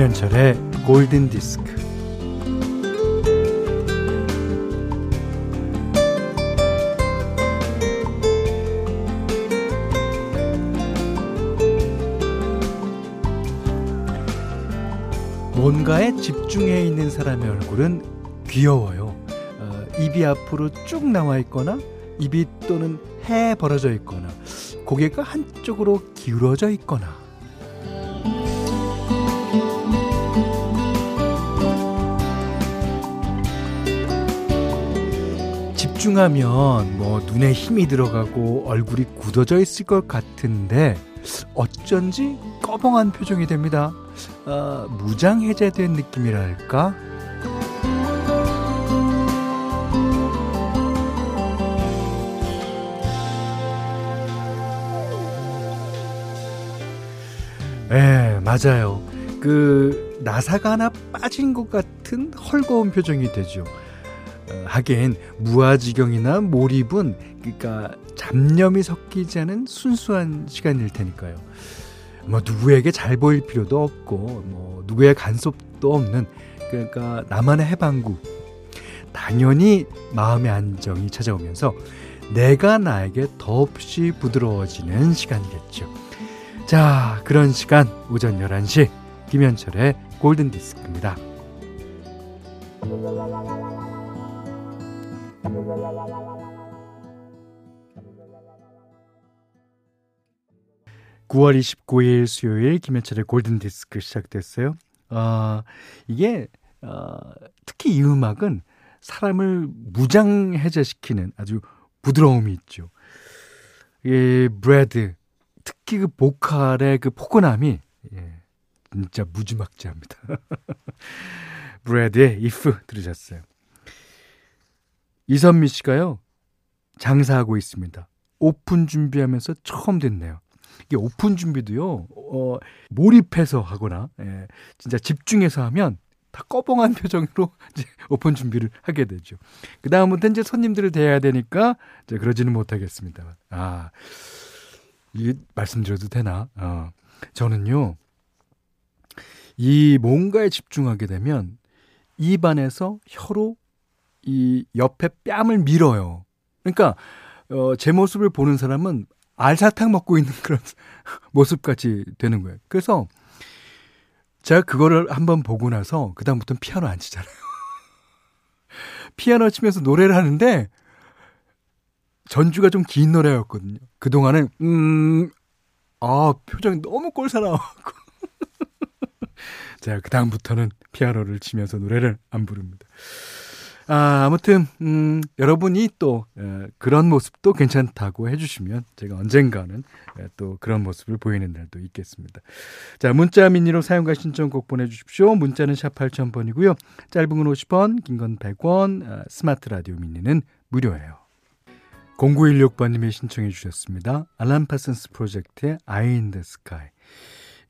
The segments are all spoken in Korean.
김현철의 골든 디스크. 뭔가에 집중해 있는 사람의 얼굴은 귀여워요. 어, 입이 앞으로 쭉 나와 있거나 입이 또는 해 벌어져 있거나 고개가 한쪽으로 기울어져 있거나 집중하면 뭐 눈에 힘이 들어가고 얼굴이 굳어져 있을 것 같은데 어쩐지 꺼벙한 표정이 됩니다. 어, 무장해제된 느낌이랄까? 예, 맞아요. 그 나사가 하나 빠진 것 같은 헐거운 표정이 되죠. 어, 하긴 무아지경이나 몰입은 그러니까 잡념이 섞이지 않은 순수한 시간일 테니까요. 뭐 누구에게 잘 보일 필요도 없고 뭐 누구의 간섭도 없는 그러니까 나만의 해방구. 당연히 마음의 안정이 찾아오면서 내가 나에게 더없이 부드러워지는 시간이겠죠. 자, 그런 시간 오전 11시 김현철의 골든 디스크입니다. 9월 29일 수요일 김현철의 골든 디스크 시작됐어요. 아, 이게 어, 특히 이 음악은 사람을 무장 해제시키는 아주 부드러움이 있죠. 이 브래드 특히 그 보컬의 그 포근함이 예, 진짜 무지막지합니다. 브래드의 if 들으셨어요. 이선미 씨가요. 장사하고 있습니다. 오픈 준비하면서 처음 됐네요. 이게 오픈 준비도요. 어, 몰입해서 하거나 예, 진짜 집중해서 하면 다 꺼벙한 표정으로 이제 오픈 준비를 하게 되죠. 그 다음부터 이제 손님들을 대해야 되니까 이제 그러지는 못하겠습니다. 아, 이 말씀드려도 되나? 어, 저는요, 이 뭔가에 집중하게 되면 입안에서 혀로 이 옆에 뺨을 밀어요. 그러니까, 어, 제 모습을 보는 사람은 알사탕 먹고 있는 그런 모습같이 되는 거예요. 그래서 제가 그거를 한번 보고 나서 그다음부터는 피아노 안 치잖아요. 피아노 치면서 노래를 하는데 전주가 좀 긴 노래였거든요. 그동안은 음, 아, 표정이 너무 꼴사나워갖고. 제가 그다음부터는 피아노를 치면서 노래를 안 부릅니다. 아, 아무튼, 음, 여러분이 또, 에, 그런 모습도 괜찮다고 해주시면 제가 언젠가는 에, 또 그런 모습을 보이는 날도 있겠습니다. 자, 문자 미니로 사용과 신청곡 보내주십시오. 문자는 샵 8000번이고요. 짧은 건 50원, 긴 건 100원, 아, 스마트 라디오 미니는 무료예요. 0916번님이 신청해 주셨습니다. 알람 파슨스 프로젝트의 in the Sky.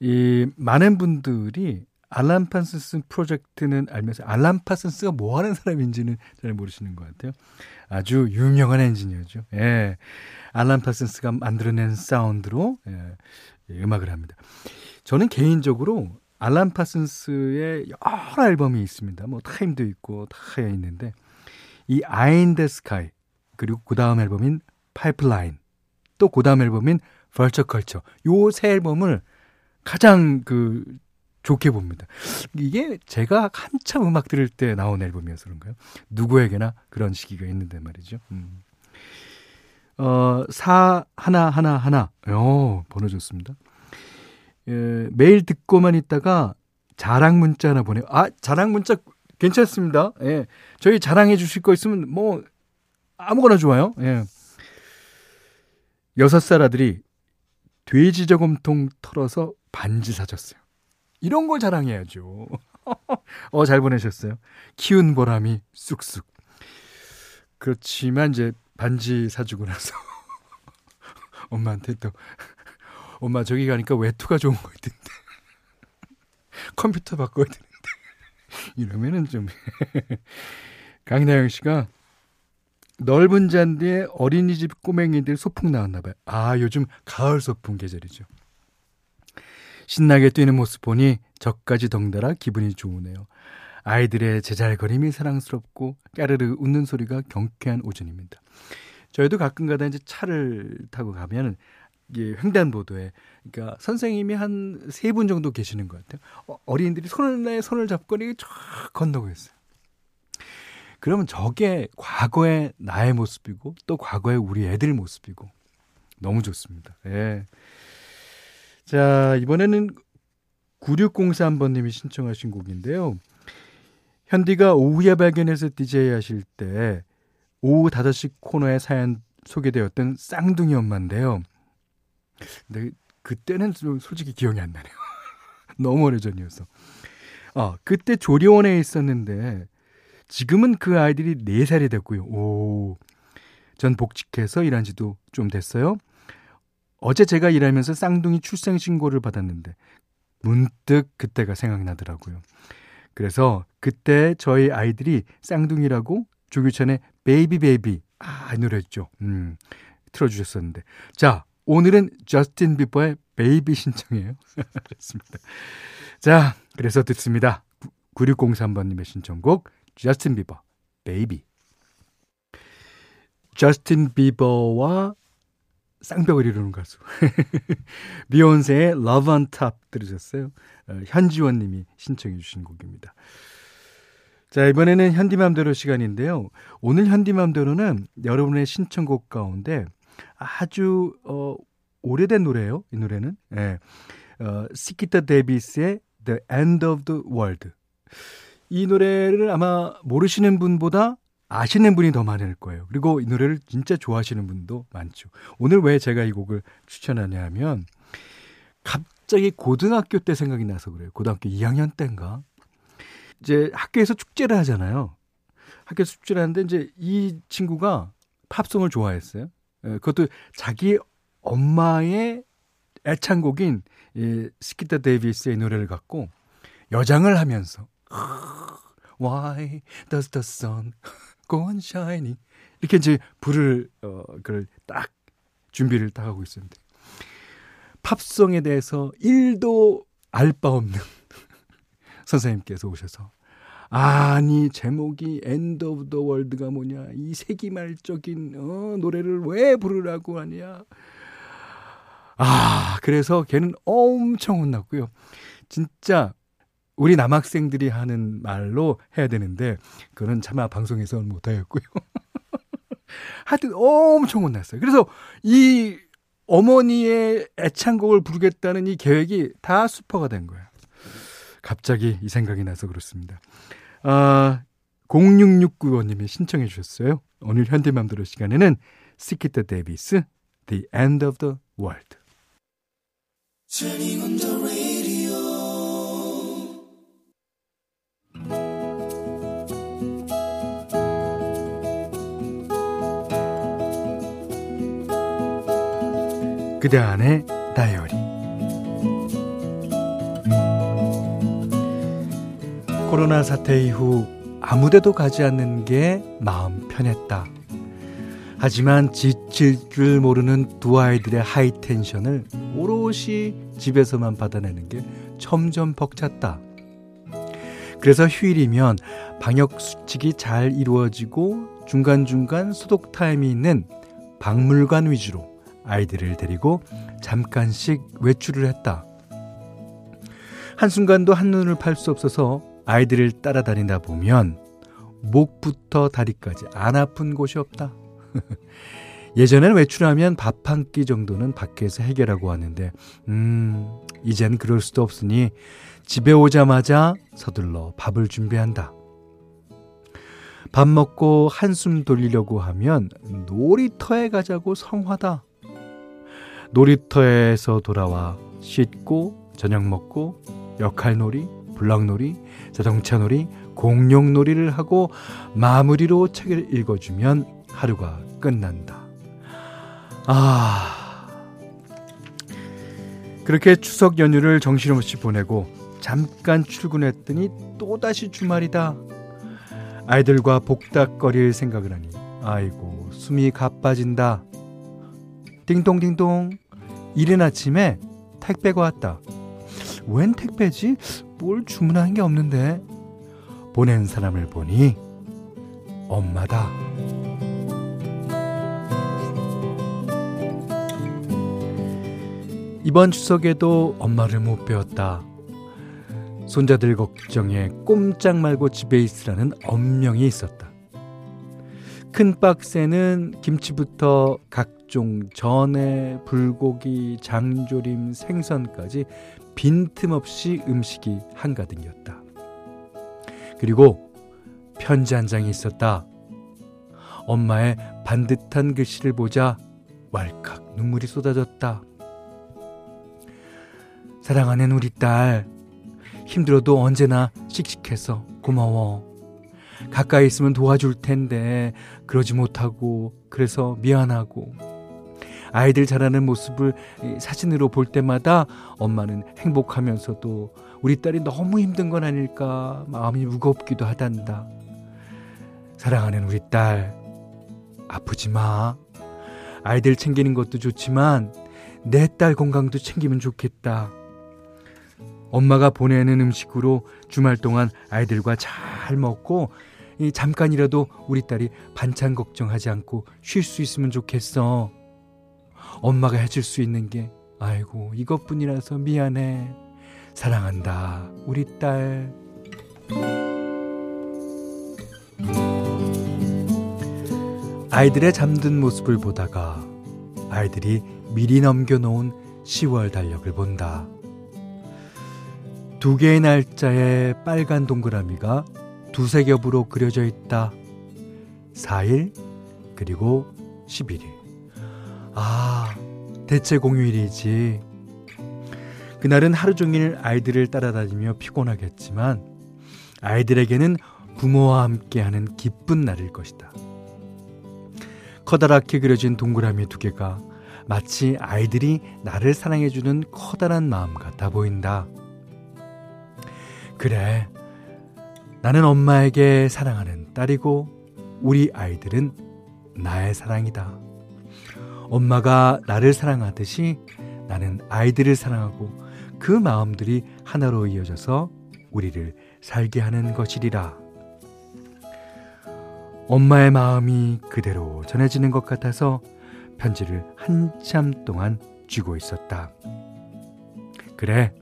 이, 많은 분들이 알란 파슨스 프로젝트는 알면서 알란 파슨스가 뭐 하는 사람인지는 잘 모르시는 것 같아요. 아주 유명한 엔지니어죠. 예. 알란 파슨스가 만들어낸 사운드로 예, 예, 음악을 합니다. 저는 개인적으로 알란 파슨스의 여러 앨범이 있습니다. 뭐 Time도 있고 다 있는데 이 Eye in the Sky 그리고 그 다음 앨범인 파이프라인 또 그 다음 앨범인 벌처 컬처 요 세 앨범을 가장 그 좋게 봅니다. 이게 제가 한참 음악 들을 때 나온 앨범이어서 그런가요? 누구에게나 그런 시기가 있는데 말이죠. 음. 어, 사, 하나, 하나, 하나. 어, 번호 좋습니다. 예, 매일 듣고만 있다가 자랑 문자 하나 보내요. 아, 자랑 문자 괜찮습니다. 예. 저희 자랑해 주실 거 있으면 뭐, 아무거나 좋아요. 예. 여섯 살 아들이 돼지 저금통 털어서 반지 사줬어요. 이런 걸 자랑해야죠. 어, 잘 보내셨어요. 키운 보람이 쑥쑥. 그렇지만 이제 반지 사주고 나서 엄마한테 또 엄마 저기 가니까 외투가 좋은 거 있던데 컴퓨터 바꿔야 되는데 이러면은 좀 강나영 씨가 넓은 잔디에 어린이집 꼬맹이들 소풍 나왔나 봐요. 아 요즘 가을 소풍 계절이죠. 신나게 뛰는 모습 보니 저까지 덩달아 기분이 좋으네요. 아이들의 제잘거림이 사랑스럽고 까르르 웃는 소리가 경쾌한 오전입니다. 저희도 가끔가다 이제 차를 타고 가면 이게 횡단보도에 그러니까 선생님이 한 세 분 정도 계시는 것 같아요. 어, 어린이들이 손을 내 손을 잡고 이렇게 쫙 건너고 있어요. 그러면 저게 과거의 나의 모습이고 또 과거의 우리 애들 모습이고 너무 좋습니다. 예. 자, 이번에는 9603번님이 신청하신 곡인데요. 현디가 오후에 발견해서 DJ 하실 때 오후 5시 코너에 사연 소개되었던 쌍둥이 엄마인데요. 근데 그때는 솔직히 기억이 안 나네요. 너무 오래전이어서. 아, 그때 조리원에 있었는데 지금은 그 아이들이 4살이 됐고요. 오. 전 복직해서 일한 지도 좀 됐어요. 어제 제가 일하면서 쌍둥이 출생 신고를 받았는데 문득 그때가 생각나더라고요. 그래서 그때 저희 아이들이 쌍둥이라고 조규찬의 Baby Baby 아, 이 노래 있죠. 음. 틀어 주셨었는데. 자, 오늘은 저스틴 비버의 Baby 신청이에요. 그렇습니다. 자, 그래서 듣습니다. 9603번님의 신청곡 저스틴 비버 Baby. 저스틴 비버와 쌍벽을 이루는 가수. 비욘세의 Love on Top 들으셨어요? 어, 현지원 님이 신청해 주신 곡입니다. 자, 이번에는 현디맘대로 시간인데요. 오늘 현디맘대로는 여러분의 신청곡 가운데 아주 어, 오래된 노래예요. 이 노래는. 예. 어, 시키타 데비스의 The End of the World. 이 노래를 아마 모르시는 분보다 아시는 분이 더 많을 거예요. 그리고 이 노래를 진짜 좋아하시는 분도 많죠. 오늘 왜 제가 이 곡을 추천하냐 하면 갑자기 고등학교 때 생각이 나서 그래요. 고등학교 2학년 때인가. 이제 학교에서 축제를 하잖아요. 학교에서 축제를 하는데 이제 이 친구가 팝송을 좋아했어요. 예, 그것도 자기 엄마의 애창곡인 이 스키타 데이비스의 노래를 갖고 여장을 하면서 Why does the sun on shining? 이렇게 이제 불을 어 그걸 딱 준비를 딱 하고 있었는데. 팝송에 대해서 1도 알 바 없는 선생님께서 오셔서 아니 제목이 End of the World가 뭐냐? 이 세기말적인 어, 노래를 왜 부르라고 하냐? 아 그래서 걔는 엄청 혼났고요. 진짜 우리 남학생들이 하는 말로 해야 되는데 그거는 차마 방송에서는 못하였고요. 하여튼 엄청 혼났어요. 그래서 이 어머니의 애창곡을 부르겠다는 이 계획이 다 수퍼가 된 거예요. 갑자기 이 생각이 나서 그렇습니다. 아, 0669번님이 신청해 주셨어요. 오늘 현대맘대로 시간에는 시키트 데이비스 The End of the World 그대 안의 다이어리 코로나 사태 이후 아무데도 가지 않는 게 마음 편했다. 하지만 지칠 줄 모르는 두 아이들의 하이텐션을 오롯이 집에서만 받아내는 게 점점 벅찼다. 그래서 휴일이면 방역 수칙이 잘 이루어지고 중간중간 소독 타임이 있는 박물관 위주로 아이들을 데리고 잠깐씩 외출을 했다. 한순간도 한눈을 팔 수 없어서 아이들을 따라다니다 보면 목부터 다리까지 안 아픈 곳이 없다. 예전엔 외출하면 밥 한 끼 정도는 밖에서 해결하고 왔는데, 음, 이젠 그럴 수도 없으니 집에 오자마자 서둘러 밥을 준비한다. 밥 먹고 한숨 돌리려고 하면 놀이터에 가자고 성화다. 놀이터에서 돌아와 씻고 저녁 먹고 역할놀이, 블락놀이, 자동차놀이, 공룡놀이를 하고 마무리로 책을 읽어주면 하루가 끝난다. 아. 그렇게 추석 연휴를 정신없이 보내고 잠깐 출근했더니 또다시 주말이다. 아이들과 복닥거릴 생각을 하니 아이고 숨이 가빠진다. 띵동띵동 이른 아침에 택배가 왔다. 웬 택배지? 뭘 주문한 게 없는데? 보낸 사람을 보니 엄마다. 이번 추석에도 엄마를 못 배웠다. 손자들 걱정에 꼼짝 말고 집에 있으라는 엄명이 있었다. 큰 박스에는 김치부터 각종 전에 불고기, 장조림, 생선까지 빈틈없이 음식이 한가득이었다. 그리고 편지 한 장이 있었다. 엄마의 반듯한 글씨를 보자 왈칵 눈물이 쏟아졌다. 사랑하는 우리 딸, 힘들어도 언제나 씩씩해서 고마워. 가까이 있으면 도와줄 텐데 그러지 못하고 그래서 미안하고 아이들 자라는 모습을 사진으로 볼 때마다 엄마는 행복하면서도 우리 딸이 너무 힘든 건 아닐까 마음이 무겁기도 하단다. 사랑하는 우리 딸 아프지 마. 아이들 챙기는 것도 좋지만 내 딸 건강도 챙기면 좋겠다. 엄마가 보내는 음식으로 주말 동안 아이들과 잘 먹고 잠깐이라도 우리 딸이 반찬 걱정하지 않고 쉴 수 있으면 좋겠어. 엄마가 해줄 수 있는 게 아이고 이것뿐이라서 미안해. 사랑한다 우리 딸. 아이들의 잠든 모습을 보다가 아이들이 미리 넘겨놓은 10월 달력을 본다. 두 개의 날짜에 빨간 동그라미가 두세 겹으로 그려져 있다. 4일, 그리고 11일. 아, 대체 공휴일이지. 그날은 하루 종일 아이들을 따라다니며 피곤하겠지만, 아이들에게는 부모와 함께하는 기쁜 날일 것이다. 커다랗게 그려진 동그라미 두 개가 마치 아이들이 나를 사랑해주는 커다란 마음 같아 보인다. 그래. 나는 엄마에게 사랑하는 딸이고 우리 아이들은 나의 사랑이다. 엄마가 나를 사랑하듯이 나는 아이들을 사랑하고 그 마음들이 하나로 이어져서 우리를 살게 하는 것이리라. 엄마의 마음이 그대로 전해지는 것 같아서 편지를 한참 동안 쥐고 있었다. 그래,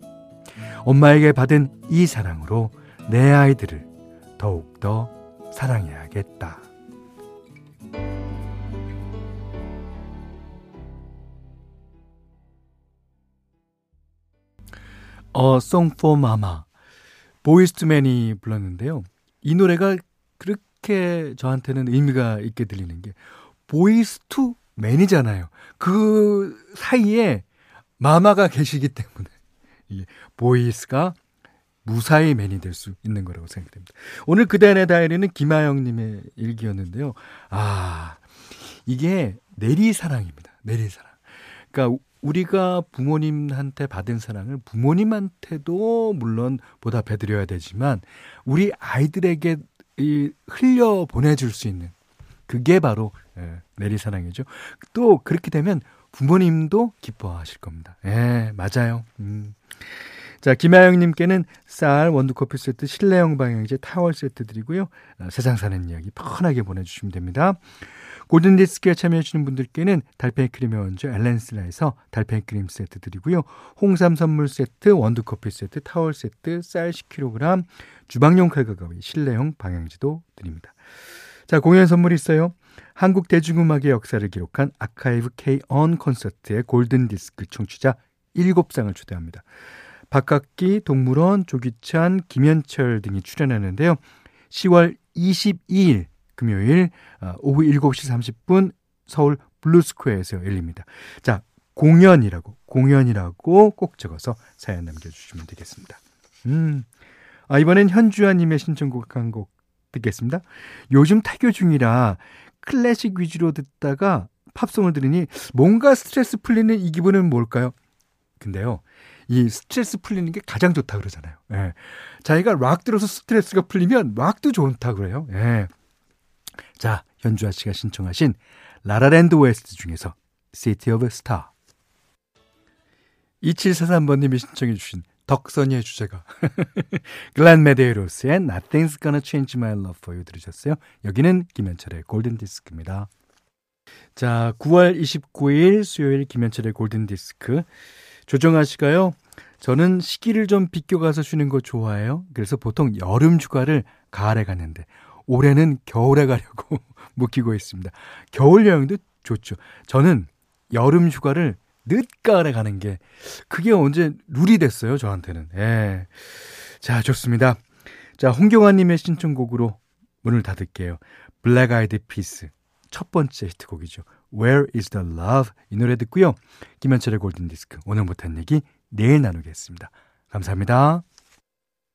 엄마에게 받은 이 사랑으로 내 아이들을 더욱더 사랑해야겠다. 어, Song for Mama. Boyz II Men이 불렀는데요. 이 노래가 그렇게 저한테는 의미가 있게 들리는 게 Boyz II Men이잖아요. 그 사이에 Mama가 계시기 때문에 이 Boyz가 무사히 Men이 될 수 있는 거라고 생각됩니다. 오늘 그대안의 다이어리는 김하영님의 일기였는데요. 아, 이게 내리사랑입니다. 내리사랑. 그러니까 우리가 부모님한테 받은 사랑을 부모님한테도 물론 보답해드려야 되지만 우리 아이들에게 이 흘려 보내줄 수 있는 그게 바로 예, 내리사랑이죠. 또 그렇게 되면 부모님도 기뻐하실 겁니다. 예, 맞아요. 음. 자, 김하영님께는 쌀, 원두커피 세트, 실내용 방향제, 타월 세트 드리고요. 어, 세상 사는 이야기 편하게 보내주시면 됩니다. 골든디스크에 참여해주시는 분들께는 달팽이 크림의 원조 엘렌슬라에서 달팽이 크림 세트 드리고요. 홍삼 선물 세트, 원두커피 세트, 타월 세트, 쌀 10kg, 주방용 칼과 가위, 실내용 방향지도 드립니다. 자, 공연 선물 있어요. 한국 대중음악의 역사를 기록한 아카이브 K-ON 콘서트의 골든디스크 청취자 7상을 초대합니다. 박학기, 동물원, 조기찬, 김현철 등이 출연하는데요. 10월 22일 금요일 어, 오후 7시 30분 서울 블루스퀘어에서 열립니다. 자, 공연이라고 공연이라고 꼭 적어서 사연 남겨주시면 되겠습니다. 음, 아 이번엔 현주아님의 신청곡 한 곡 듣겠습니다. 요즘 태교 중이라 클래식 위주로 듣다가 팝송을 들으니 뭔가 스트레스 풀리는 이 기분은 뭘까요? 근데요, 이 스트레스 풀리는 게 가장 좋다 그러잖아요. 예. 자기가 락 들어서 스트레스가 풀리면 락도 좋다 그래요. 예. 자, 현주아 씨가 신청하신 라라랜드 OST 중에서 City of Star. 2743번님이 신청해 주신 덕선이의 주제가. 글렌 메데이로스의 Nothing's Gonna Change My Love For You 들으셨어요. 여기는 김현철의 골든디스크입니다. 자, 9월 29일 수요일 김현철의 골든디스크. 조정아 씨가요. 저는 시기를 좀 비껴가서 쉬는 거 좋아해요. 그래서 보통 여름 휴가를 가을에 갔는데 올해는 겨울에 가려고 묵히고 있습니다. 겨울 여행도 좋죠. 저는 여름 휴가를 늦가을에 가는 게 그게 언제 룰이 됐어요, 저한테는. 예. 자, 좋습니다. 자, 홍경아 님의 신청곡으로 문을 닫을게요. 블랙 아이드 피스 첫 번째 히트곡이죠. Where is the love? 이 노래 듣고요. 김현철의 골든 디스크 오늘 못한 얘기 내일 나누겠습니다. 감사합니다.